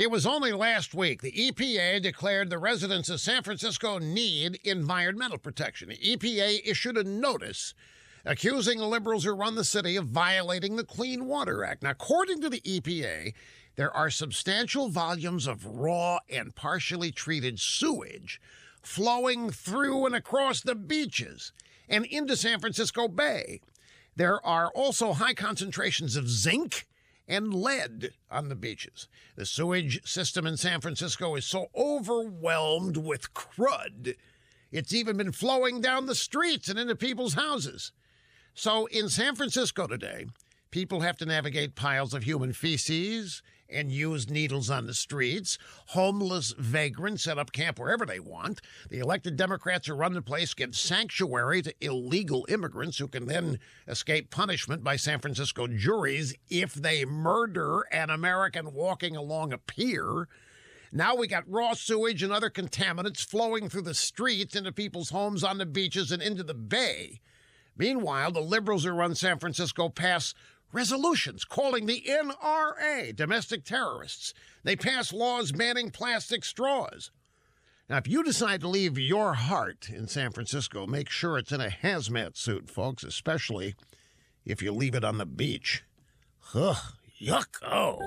It was only last week the EPA declared the residents of San Francisco need environmental protection. The EPA issued a notice accusing the liberals who run the city of violating the Clean Water Act. Now, according to the EPA, there are substantial volumes of raw and partially treated sewage flowing through and across the beaches and into San Francisco Bay. There are also high concentrations of zinc and lead on the beaches. The sewage system in San Francisco is so overwhelmed with crud, it's even been flowing down the streets and into people's houses. So in San Francisco today, people have to navigate piles of human feces and use needles on the streets. Homeless vagrants set up camp wherever they want. The elected Democrats who run the place give sanctuary to illegal immigrants who can then escape punishment by San Francisco juries if they murder an American walking along a pier. Now we got raw sewage and other contaminants flowing through the streets into people's homes on the beaches and into the bay. Meanwhile, the liberals who run San Francisco pass resolutions calling the NRA domestic terrorists. They pass laws banning plastic straws. Now, if you decide to leave your heart in San Francisco, make sure it's in a hazmat suit, folks, especially if you leave it on the beach. Ugh, yuck, oh.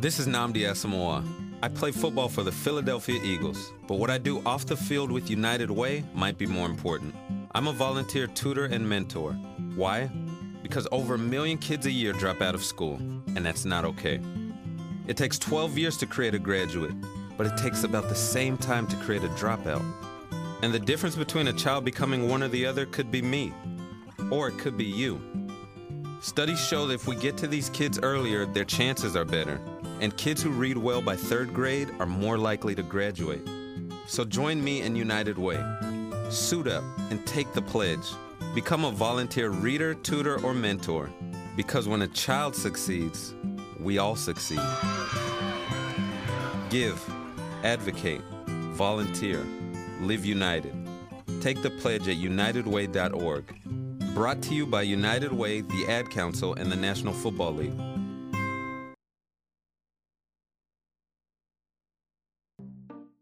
This is Nnamdi Asomugha. I play football for the Philadelphia Eagles, but what I do off the field with United Way might be more important. I'm a volunteer tutor and mentor. Why? Because over a million kids a year drop out of school, and that's not okay. It takes 12 years to create a graduate, but it takes about the same time to create a dropout. And the difference between a child becoming one or the other could be me, or it could be you. Studies show that if we get to these kids earlier, their chances are better. And kids who read well by third grade are more likely to graduate. So join me in United Way. Suit up and take the pledge. Become a volunteer reader, tutor, or mentor. Because when a child succeeds, we all succeed. Give, advocate, volunteer, live united. Take the pledge at unitedway.org. Brought to you by United Way, the Ad Council, and the National Football League.